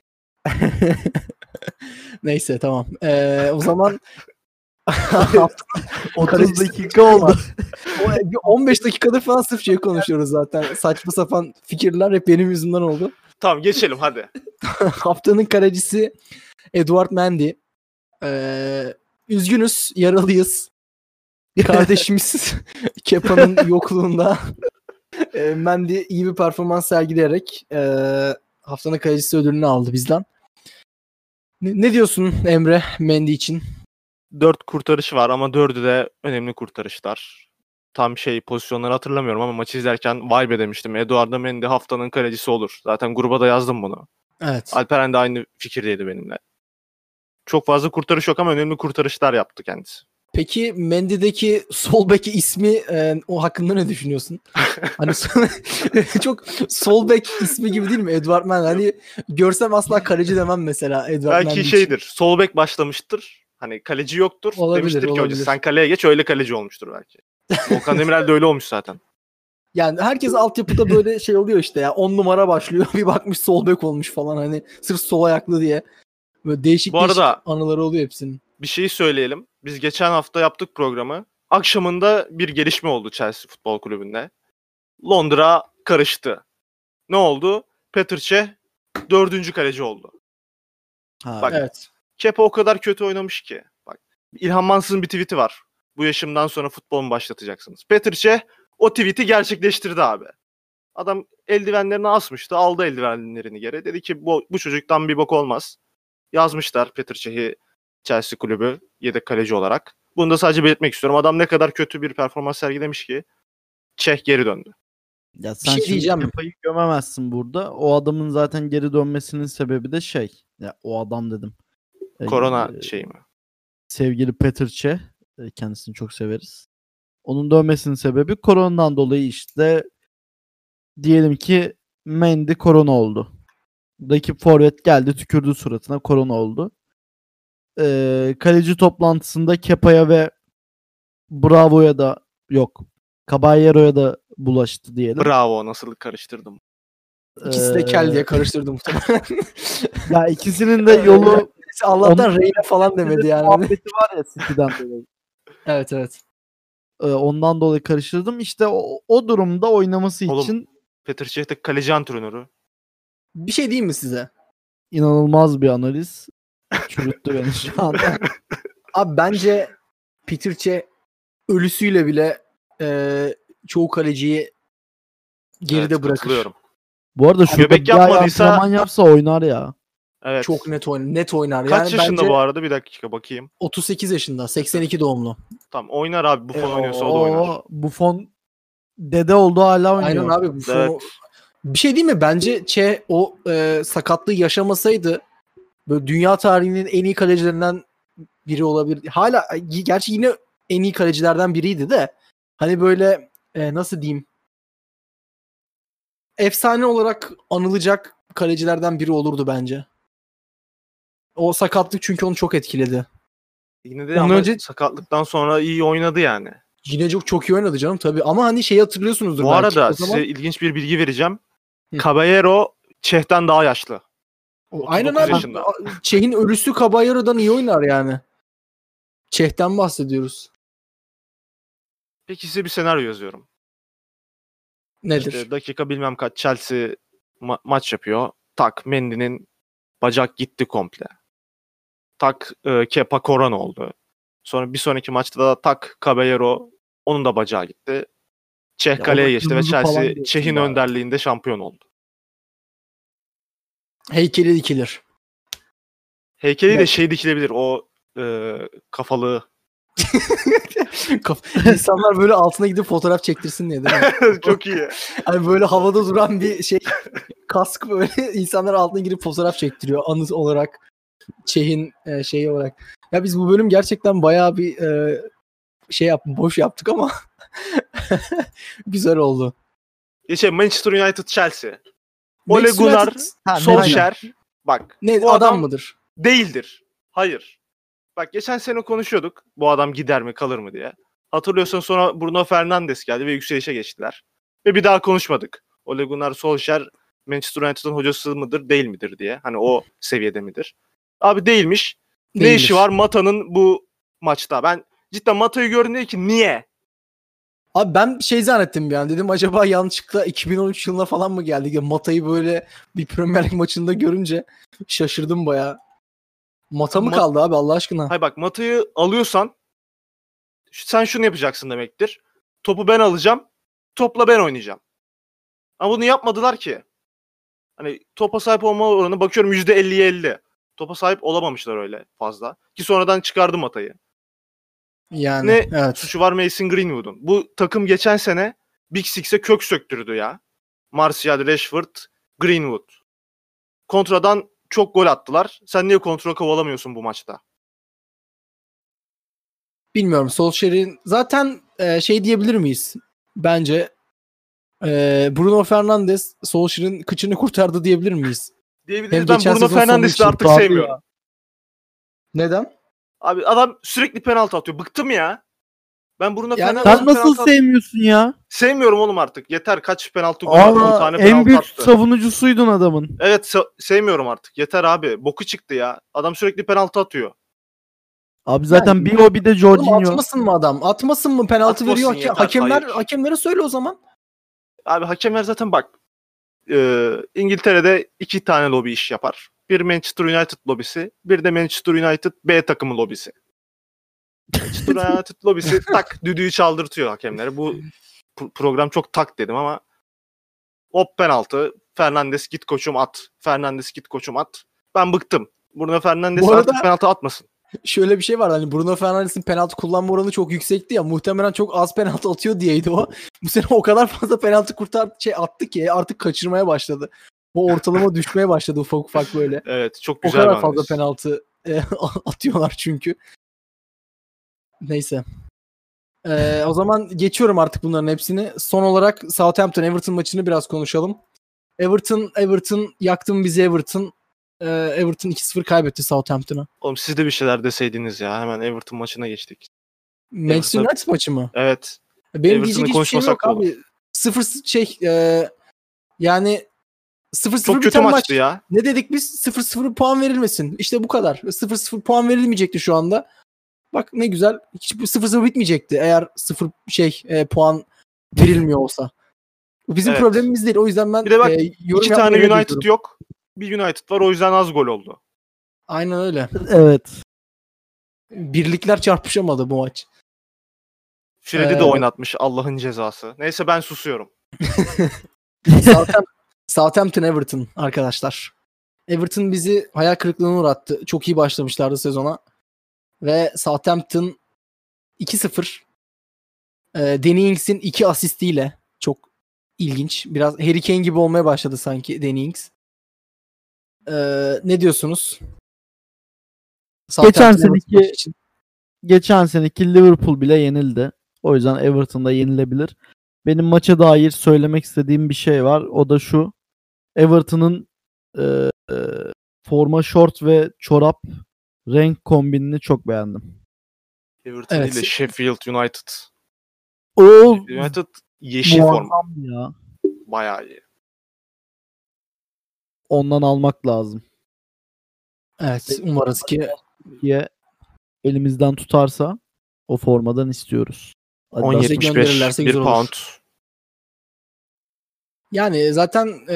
Neyse tamam. Ee, o zaman [LAUGHS] 30 dakika oldu. [LAUGHS] O- bir 15 dakikadır falan sırf şey konuşuyoruz zaten. Saçma sapan fikirler hep benim yüzümden oldu. Tamam geçelim hadi. [LAUGHS] Haftanın kalecisi Edward Mendy. Ee, üzgünüz, yaralıyız. Kardeşimiz Kepa'nın yokluğunda e, Mendy iyi bir performans sergileyerek e, haftanın kalecisi ödülünü aldı bizden. Ne, ne diyorsun Emre Mendy için? 4 kurtarışı var ama 4'ü de önemli kurtarışlar. Tam şey pozisyonları hatırlamıyorum ama maçı izlerken vay be demiştim. Eduardo Mendy haftanın kalecisi olur. Zaten gruba da yazdım bunu. Evet. Alperen de aynı fikirdeydi benimle. Çok fazla kurtarış yok ama önemli kurtarışlar yaptı kendisi. Peki Mendy'deki sol beki ismi e, o hakkında ne düşünüyorsun? [LAUGHS] hani [LAUGHS] çok sol bek ismi gibi değil mi Edward Mendy? Hani görsem asla kaleci demem mesela Edward Mendy Belki için. şeydir. Sol bek başlamıştır. Hani kaleci yoktur. Olabilir, Demiştir ki hoca olabilir. sen kaleye geç öyle kaleci olmuştur belki. Volkan Demirel de öyle olmuş zaten. [LAUGHS] Yani herkes altyapıda böyle şey oluyor işte ya 10 numara başlıyor [LAUGHS] bir bakmış sol bek olmuş falan hani sırf sol ayaklı diye. Böyle değişik Bu arada- değişik anıları oluyor hepsinin. Bir şeyi söyleyelim. Biz geçen hafta yaptık programı. Akşamında bir gelişme oldu Chelsea Futbol Kulübü'nde. Londra karıştı. Ne oldu? Petr Cech dördüncü kaleci oldu. Ha, Bak, Evet. Kepa o kadar kötü oynamış ki. Bak İlhan Mansız'ın bir tweet'i var. Bu yaşımdan sonra futbol mu başlatacaksınız? Petr Cech o tweet'i gerçekleştirdi abi. Adam eldivenlerini asmıştı. Aldı eldivenlerini geri. Dedi ki bu, bu çocuktan bir bok olmaz. Yazmışlar Petr Cech'i Chelsea kulübü yedek kaleci olarak. Bunu da sadece belirtmek istiyorum. Adam ne kadar kötü bir performans sergilemiş ki Çeh geri döndü. Ya sen şey diyeceğim. Kepa'yı gömemezsin burada. O adamın zaten geri dönmesinin sebebi de şey. Ya o adam dedim. E, Korona e, şeyi mi? sevgili Petr Cech. e, Kendisini çok severiz. Onun dönmesinin sebebi koronadan dolayı işte diyelim ki Mendy korona oldu. Rakip forvet geldi tükürdü suratına korona oldu. Ee, kaleci toplantısında Kepa'ya ve Bravo'ya da yok. Caballero'ya da bulaştı diyelim. Bravo nasıl karıştırdım. İkisi de Ee, kel diye karıştırdım muhtemelen. [LAUGHS] Ya ikisinin de yolu [LAUGHS] Neyse, Allah'tan Onun- Reyna falan demedi yani. muhabbeti var ya [LAUGHS] City'den dolayı. evet evet. Ee, ondan dolayı karıştırdım. İşte o, o durumda oynaması Oğlum. için Petr Cech de kaleci antrenörü. Bir şey diyeyim mi size? inanılmaz bir analiz. Çürüttü beni şu anda. [LAUGHS] Abi bence Peter Cech ölüsüyle bile e, çoğu kaleciyi geride Evet, bırakır. Bu arada şurada Göbek bir yapmadıysa- antrenman yapsa oynar ya. Evet. Çok net oynar. Net oynar. Kaç yani yaşında bence bu arada? Bir dakika bakayım. 38 yaşında. 82 doğumlu. Tamam oynar abi. Buffon Ee, oynuyorsa o da oynar. o Buffon dede oldu hala oynuyor. Aynen abi. Bu Evet. Bir şey değil mi? Bence Çe o e, sakatlığı yaşamasaydı böyle dünya tarihinin en iyi kalecilerinden biri olabilir. Hala gerçi yine en iyi kalecilerden biriydi de hani böyle e, nasıl diyeyim efsane olarak anılacak kalecilerden biri olurdu bence. O sakatlık çünkü onu çok etkiledi. Yine de Ondan ama önce- sakatlıktan sonra iyi oynadı yani. Yine çok çok iyi oynadı canım tabii. Ama hani şeyi hatırlıyorsunuzdur Bu belki. arada O zaman- size ilginç bir bilgi vereceğim. Hı. Caballero Çeh'ten daha yaşlı. O- Aynen 39 abi. yaşında. Çeh'in ölüsü Caballero'dan iyi oynar yani. Çeh'ten bahsediyoruz. Peki size bir senaryo yazıyorum. Nedir? İşte dakika bilmem kaç Chelsea ma- maç yapıyor. Tak Mendy'nin bacak gitti komple. Tak e, Kepa Koran oldu. Sonra bir sonraki maçta da tak Caballero onun da bacağı gitti. Çeh Ya kaleye geçti ve Chelsea Çeh'in önderliğinde şampiyon oldu. Heykeli dikilir. Heykeli de şey dikilebilir o e, kafalı. [LAUGHS] Kaf- İnsanlar böyle altına gidip fotoğraf çektirsin diye değil mi? [LAUGHS] Çok iyi. Hani böyle havada duran bir şey kask böyle [LAUGHS] insanlar altına girip fotoğraf çektiriyor anı olarak. Çeh'in e, şeyi olarak. Ya biz bu bölüm gerçekten bayağı bir e, şey yap boş yaptık ama [LAUGHS] güzel oldu. Şey Manchester United Chelsea. Ole Gunnar Solskjaer bak ne bu adam, adam mıdır? değildir. Hayır. Bak geçen sene konuşuyorduk bu adam gider mi kalır mı diye. Hatırlıyorsan sonra Bruno Fernandes geldi ve yükselişe geçtiler. Ve bir daha konuşmadık. Ole Gunnar Solskjaer Manchester United'ın hocası mıdır değil midir diye. Hani o seviyede midir? Abi değilmiş. Ne Değildir. işi var Mata'nın bu maçta? Ben cidden Mata'yı gördüm ki niye? Abi ben şey zannettim bir an dedim acaba yanlışlıkla 2013 yılına falan mı geldik? Ya Mata'yı böyle bir Premier Lig maçında görünce şaşırdım bayağı. Mata mı Ma- kaldı abi Allah aşkına? Hay bak Mata'yı alıyorsan sen şunu yapacaksın demektir. Topu ben alacağım. Topla ben oynayacağım. Ama bunu yapmadılar ki. Hani topa sahip olma oranı bakıyorum %50'ye 50. Topa sahip olamamışlar öyle fazla. Ki sonradan çıkardı Mata'yı. Yani Ne evet. suçu var Mason Greenwood'un. Bu takım geçen sene Big Six'e kök söktürdü ya. Martial, Rashford, Greenwood. Kontradan çok gol attılar. Sen niye kontra kovalamıyorsun bu maçta? Bilmiyorum Solskjaer'in zaten e, şey diyebilir miyiz? Bence e, Bruno Fernandes Solskjaer'in kıçını kurtardı diyebilir miyiz? Diyebiliriz. Hem Ben Bruno Fernandes'i artık kurtardı sevmiyorum. Neden? Abi adam sürekli penaltı atıyor. Bıktım ya. Ben Bruno Yani Fernandes'in Sen nasıl penaltı at- sevmiyorsun ya? Sevmiyorum oğlum artık. Yeter kaç penaltı gol attı. 10 Aa, tane en büyük attı. savunucusuydun adamın. Evet se- sevmiyorum artık. Yeter abi. Boku çıktı ya. Adam sürekli penaltı atıyor. Abi zaten Yani- bir o bir de Jorginho. atmasın mı adam? Atmasın mı? Penaltı Atmasın veriyor. yeter, hakemler hayır. hakemlere söyle o zaman. Abi hakemler zaten bak. E, İngiltere'de iki tane lobi iş yapar. Bir Manchester United lobisi, bir de Manchester United B takımı lobisi. Manchester [LAUGHS] United lobisi tak düdüğü çaldırtıyor hakemlere. Bu pro- program çok tak dedim ama hop penaltı. Fernandes git koçum at. Fernandes git koçum at. Ben bıktım. Bruno Fernandes Bu arada- artık penaltı atmasın. Şöyle bir şey var hani Bruno Fernandes'in penaltı kullanma oranı çok yüksekti ya. Muhtemelen çok az penaltı atıyor diyeydi o. Bu sene o kadar fazla penaltı kurtar şey attı ki artık kaçırmaya başladı. O ortalama [LAUGHS] düşmeye başladı ufak ufak böyle. Evet çok O güzel kadar bir fazla analiz. penaltı e, [LAUGHS] atıyorlar çünkü. Neyse. Ee, o zaman geçiyorum artık bunların hepsini. Son olarak Southampton Everton maçını biraz konuşalım. Everton Everton yaktın bizi Everton. Ee, Everton 2-0 kaybetti Southampton'a. Oğlum siz de bir şeyler deseydiniz ya. Hemen Everton maçına geçtik. Manchester United maçı mı? Evet. Benim diyecek hiçbir şeyim yok da olur. abi. Sıfır şey e, yani 0-0 Çok kötü maç. maçtı ya. Ne dedik biz? 0-0 puan verilmesin. İşte bu kadar. 0-0 puan verilmeyecekti şu anda. Bak ne güzel. Hiç bu 0-0 bitmeyecekti eğer 0 şey e, puan verilmiyor olsa. Bu bizim Evet. problemimiz değil. O yüzden ben Bir de bak, e, yorum İki tane ne United diyorum. yok. Bir United var o yüzden az gol oldu. Aynen öyle. Evet. Birlikler çarpışamadı bu maç. Fred'i Ee, de oynatmış Allah'ın cezası. Neyse ben susuyorum. [LAUGHS] Southampton, Southampton Everton arkadaşlar. Everton bizi hayal kırıklığına uğrattı. Çok iyi başlamışlardı sezona. Ve Southampton 2-0 e, Danny Ings'in 2 asistiyle çok ilginç. Biraz Harry Kane gibi olmaya başladı sanki Danny Ings. E, ne diyorsunuz? Everton seneki-. Geçen seneki Liverpool bile yenildi. O yüzden Everton da yenilebilir. Benim maça dair söylemek istediğim bir şey var. O da şu. Everton'ın e, e, forma short ve çorap renk kombinini çok beğendim. Everton Evet. değil de Sheffield United. O United yeşil forma. ya. Bayağı iyi. Ondan almak lazım. Evet umarız ki diye elimizden tutarsa o formadan istiyoruz. Adidas 10.75 gönderirlerse 1 güzel olur. pound. Yani zaten e,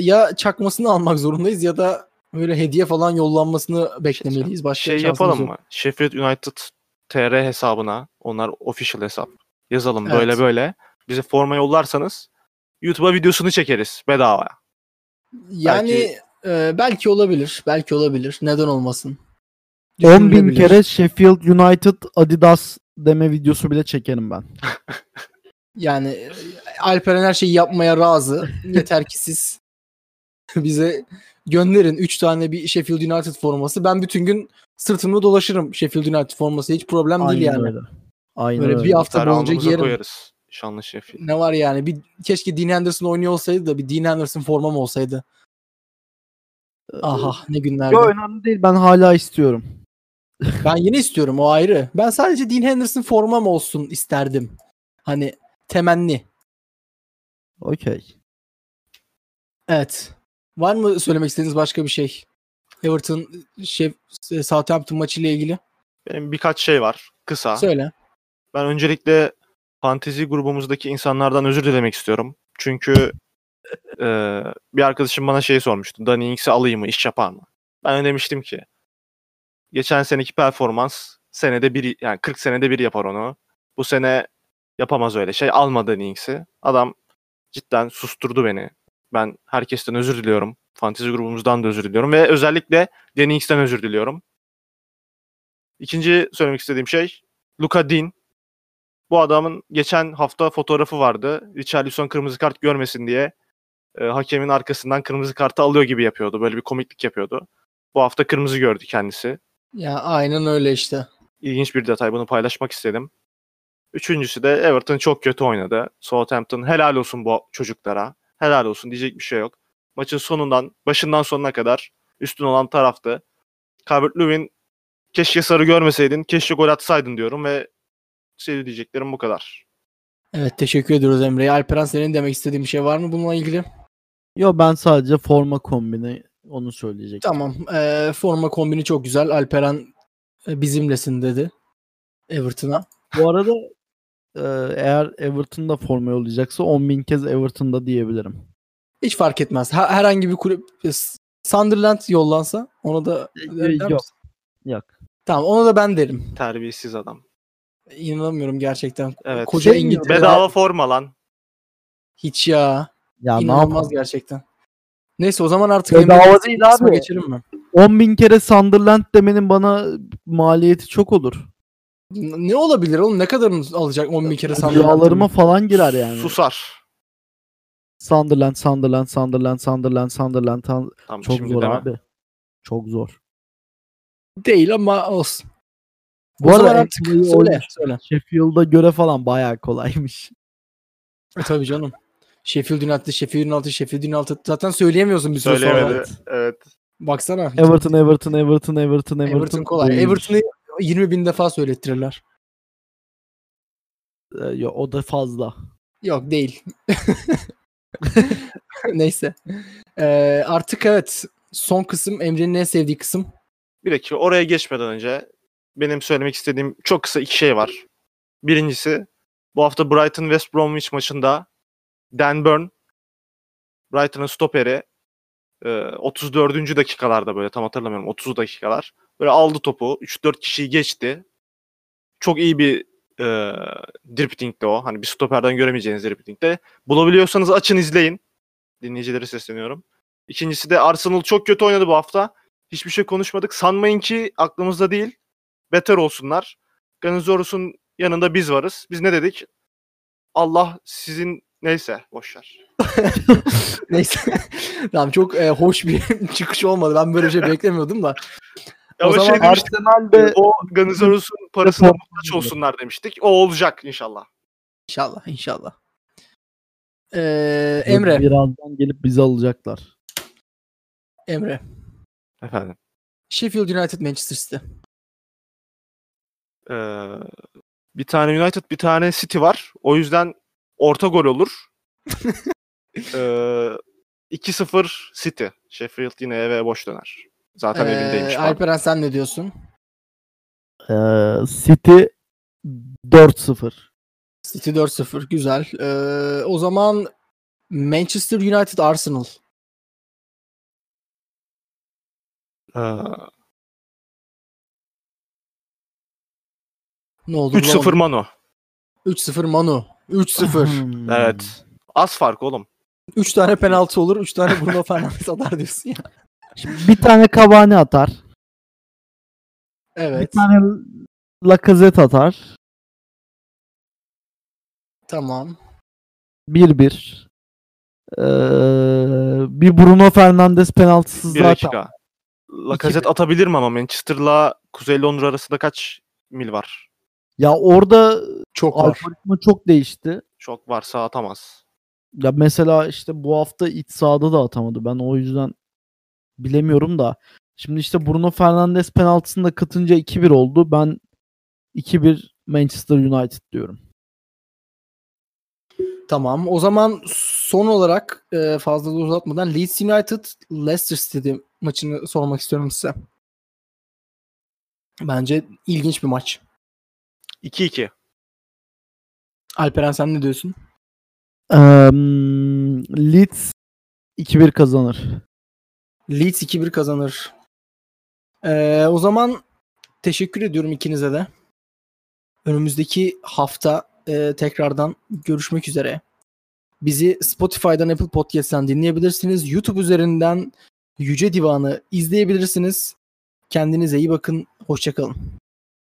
ya çakmasını almak zorundayız ya da Böyle hediye falan yollanmasını beklemeliyiz. Başka Şey yapalım yok. mı? Sheffield United TR hesabına, onlar official hesap. Yazalım Evet. böyle böyle. Bize forma yollarsanız YouTube'a videosunu çekeriz bedava. Yani Belki- belki, belki olabilir. Belki olabilir. Neden olmasın? 10 bin kere Sheffield United Adidas deme videosu bile çekerim ben. [LAUGHS] Yani e, Alperen her şeyi yapmaya razı. Yeter ki siz [LAUGHS] bize gönderin 3 tane bir Sheffield United forması. Ben bütün gün sırtımda dolaşırım Sheffield United forması. Hiç problem değil yani. öyle. Aynen Böyle öyle. bir hafta boyunca giyerim. koyarız. Şanlı Sheffield. Ne var yani? Bir keşke Dean Henderson oynuyor olsaydı da bir Dean Henderson formam olsaydı. Aha ne günlerdi. Yo, önemli değil. Ben hala istiyorum. [LAUGHS] Ben yine istiyorum o ayrı. Ben sadece Dean Henderson formam olsun isterdim. Hani temenni. Okey. Evet. Var mı söylemek istediğiniz başka bir şey? Everton şey Southampton maçı ile ilgili. Benim birkaç şey var. Kısa. Söyle. Ben öncelikle fantezi grubumuzdaki insanlardan özür dilemek istiyorum. Çünkü e, bir arkadaşım bana şey sormuştu. Danny Ings'i alayım mı? iş yapar mı? Ben de demiştim ki geçen seneki performans senede bir yani 40 senede bir yapar onu. Bu sene yapamaz öyle şey. Alma Danny Ings'i. Adam cidden susturdu beni. Ben herkesten özür diliyorum. Fantezi grubumuzdan da özür diliyorum ve özellikle Danny Ings'ten özür diliyorum. İkinci söylemek istediğim şey Luka Dean. Bu adamın geçen hafta fotoğrafı vardı. Richarlison kırmızı kart görmesin diye e, hakemin arkasından kırmızı kartı alıyor gibi yapıyordu. Böyle bir komiklik yapıyordu. Bu hafta kırmızı gördü kendisi. Ya aynen öyle işte. İlginç bir detay bunu paylaşmak istedim. Üçüncüsü de Everton çok kötü oynadı. Southampton helal olsun bu çocuklara. Helal olsun diyecek bir şey yok. Maçın sonundan başından sonuna kadar üstün olan taraftı. Calvert-Lewin keşke sarı görmeseydin, keşke gol atsaydın diyorum ve söyleyeceklerim bu kadar. Evet teşekkür ediyoruz Emre'ye. Alperen senin demek istediğin bir şey var mı bununla ilgili? Yo ben sadece forma kombini onu söyleyecektim. Tamam. Ee, forma kombini çok güzel. Alperen e, bizimlesin dedi. Everton'a. Bu arada e, eğer Everton'da forma yollayacaksa 10 bin kez Everton'da diyebilirim. Hiç fark etmez. Ha- herhangi bir kulüp e, Sunderland yollansa onu da E, yok. misin? Yok. Tamam onu da ben derim. Terbiyesiz adam. İnanamıyorum gerçekten. Evet. Koca Şey? İngiltere. Bedava forma lan. Hiç ya. Ya ne İnanılmaz yapalım? gerçekten. Neyse o zaman artık Bedava değil abi. geçelim mi? 10 bin kere Sunderland demenin bana maliyeti çok olur. Ne olabilir oğlum? Ne kadarını alacak 10 bin kere Sunderland? Rüyalarıma falan girer yani. Susar. Sunderland, Sunderland, Sunderland, Sunderland, Sunderland. Sun- Tamam, Çok zor deme. abi. Çok zor. Değil ama olsun. Bu O arada artık söyle. söyle. Sheffield'a göre falan bayağı kolaymış. E, tabii canım. Sheffield United, Sheffield United, Sheffield United. Zaten söyleyemiyorsun bir süre sonra. Söyleyemedi. Evet. Baksana. Everton, Everton, Everton, Everton, Everton. Everton kolay. Everton'ı 20 bin defa söylettirirler. Ee, yo, o da fazla. Yok değil. [LAUGHS] [LAUGHS] Neyse. Ee, artık evet. Son kısım Emre'nin en sevdiği kısım. Bir dakika oraya geçmeden önce benim söylemek istediğim çok kısa iki şey var. Birincisi bu hafta Brighton West Bromwich maçında Dan Burn Brighton'ın stoperi e, 34. dakikalarda böyle tam hatırlamıyorum 30 dakikalar böyle aldı topu 3-4 kişiyi geçti. Çok iyi bir e, dripting'de o. Hani bir stoperden göremeyeceğiniz dripting'de. Bulabiliyorsanız açın izleyin. Dinleyicilere sesleniyorum. İkincisi de Arsenal çok kötü oynadı bu hafta. Hiçbir şey konuşmadık. Sanmayın ki aklımızda değil. Beter olsunlar. Ganizorus'un yanında biz varız. Biz ne dedik? Allah sizin neyse boşver. [LAUGHS] Neyse. tamam çok e, hoş bir [LAUGHS] çıkış olmadı. Ben böyle bir şey beklemiyordum da. Ya O o zaman şey. Arsenal'de O Ganizorus'un [LAUGHS] parasına muhtaç olsunlar demiştik. O olacak inşallah. İnşallah inşallah. Ee, Emre. birazdan gelip bizi alacaklar. Emre. Efendim. Sheffield United Manchester City. Ee, bir tane United bir tane City var. O yüzden orta gol olur. [LAUGHS] ee, 2-0 City. Sheffield yine eve boş döner. Zaten Ee, evindeymiş. Alperen sen ne diyorsun? Ee, City 4-0. City 4-0 güzel. Ee, o zaman Manchester United Arsenal. Ne oldu? 3-0 bulamadım. Manu. 3-0 Manu. 3-0. Hmm. Evet. Az fark oğlum. 3 tane penaltı olur. 3 tane Bruno [LAUGHS] Fernandes atar diyorsun ya. Şimdi bir tane Cavani atar. Bir Evet. tane Lacazette atar. Tamam. 1-1. Ee, bir Bruno Fernandes penaltısız Bir daha dakika. Lacazette atabilir mi ama Manchester'la Kuzey Londra arasında kaç mil var? Ya orada Çok var. algoritma çok değişti. Çok varsa atamaz. Ya mesela işte bu hafta iç sahada da atamadı. Ben o yüzden bilemiyorum da. Şimdi işte Bruno Fernandes penaltısını da katınca 2-1 oldu. Ben 2-1 Manchester United diyorum. Tamam. O zaman son olarak e, fazla da uzatmadan Leeds United Leicester City maçını sormak istiyorum size. Bence ilginç bir maç. 2-2. Alperen sen ne diyorsun? Eee, Leeds 2-1 kazanır. Leeds 2-1 kazanır. Ee, o zaman teşekkür ediyorum ikinize de. Önümüzdeki hafta e, tekrardan görüşmek üzere. Bizi Spotify'dan Apple Podcast'ten dinleyebilirsiniz. YouTube üzerinden Yüce Divan'ı izleyebilirsiniz. Kendinize iyi bakın. Hoşçakalın.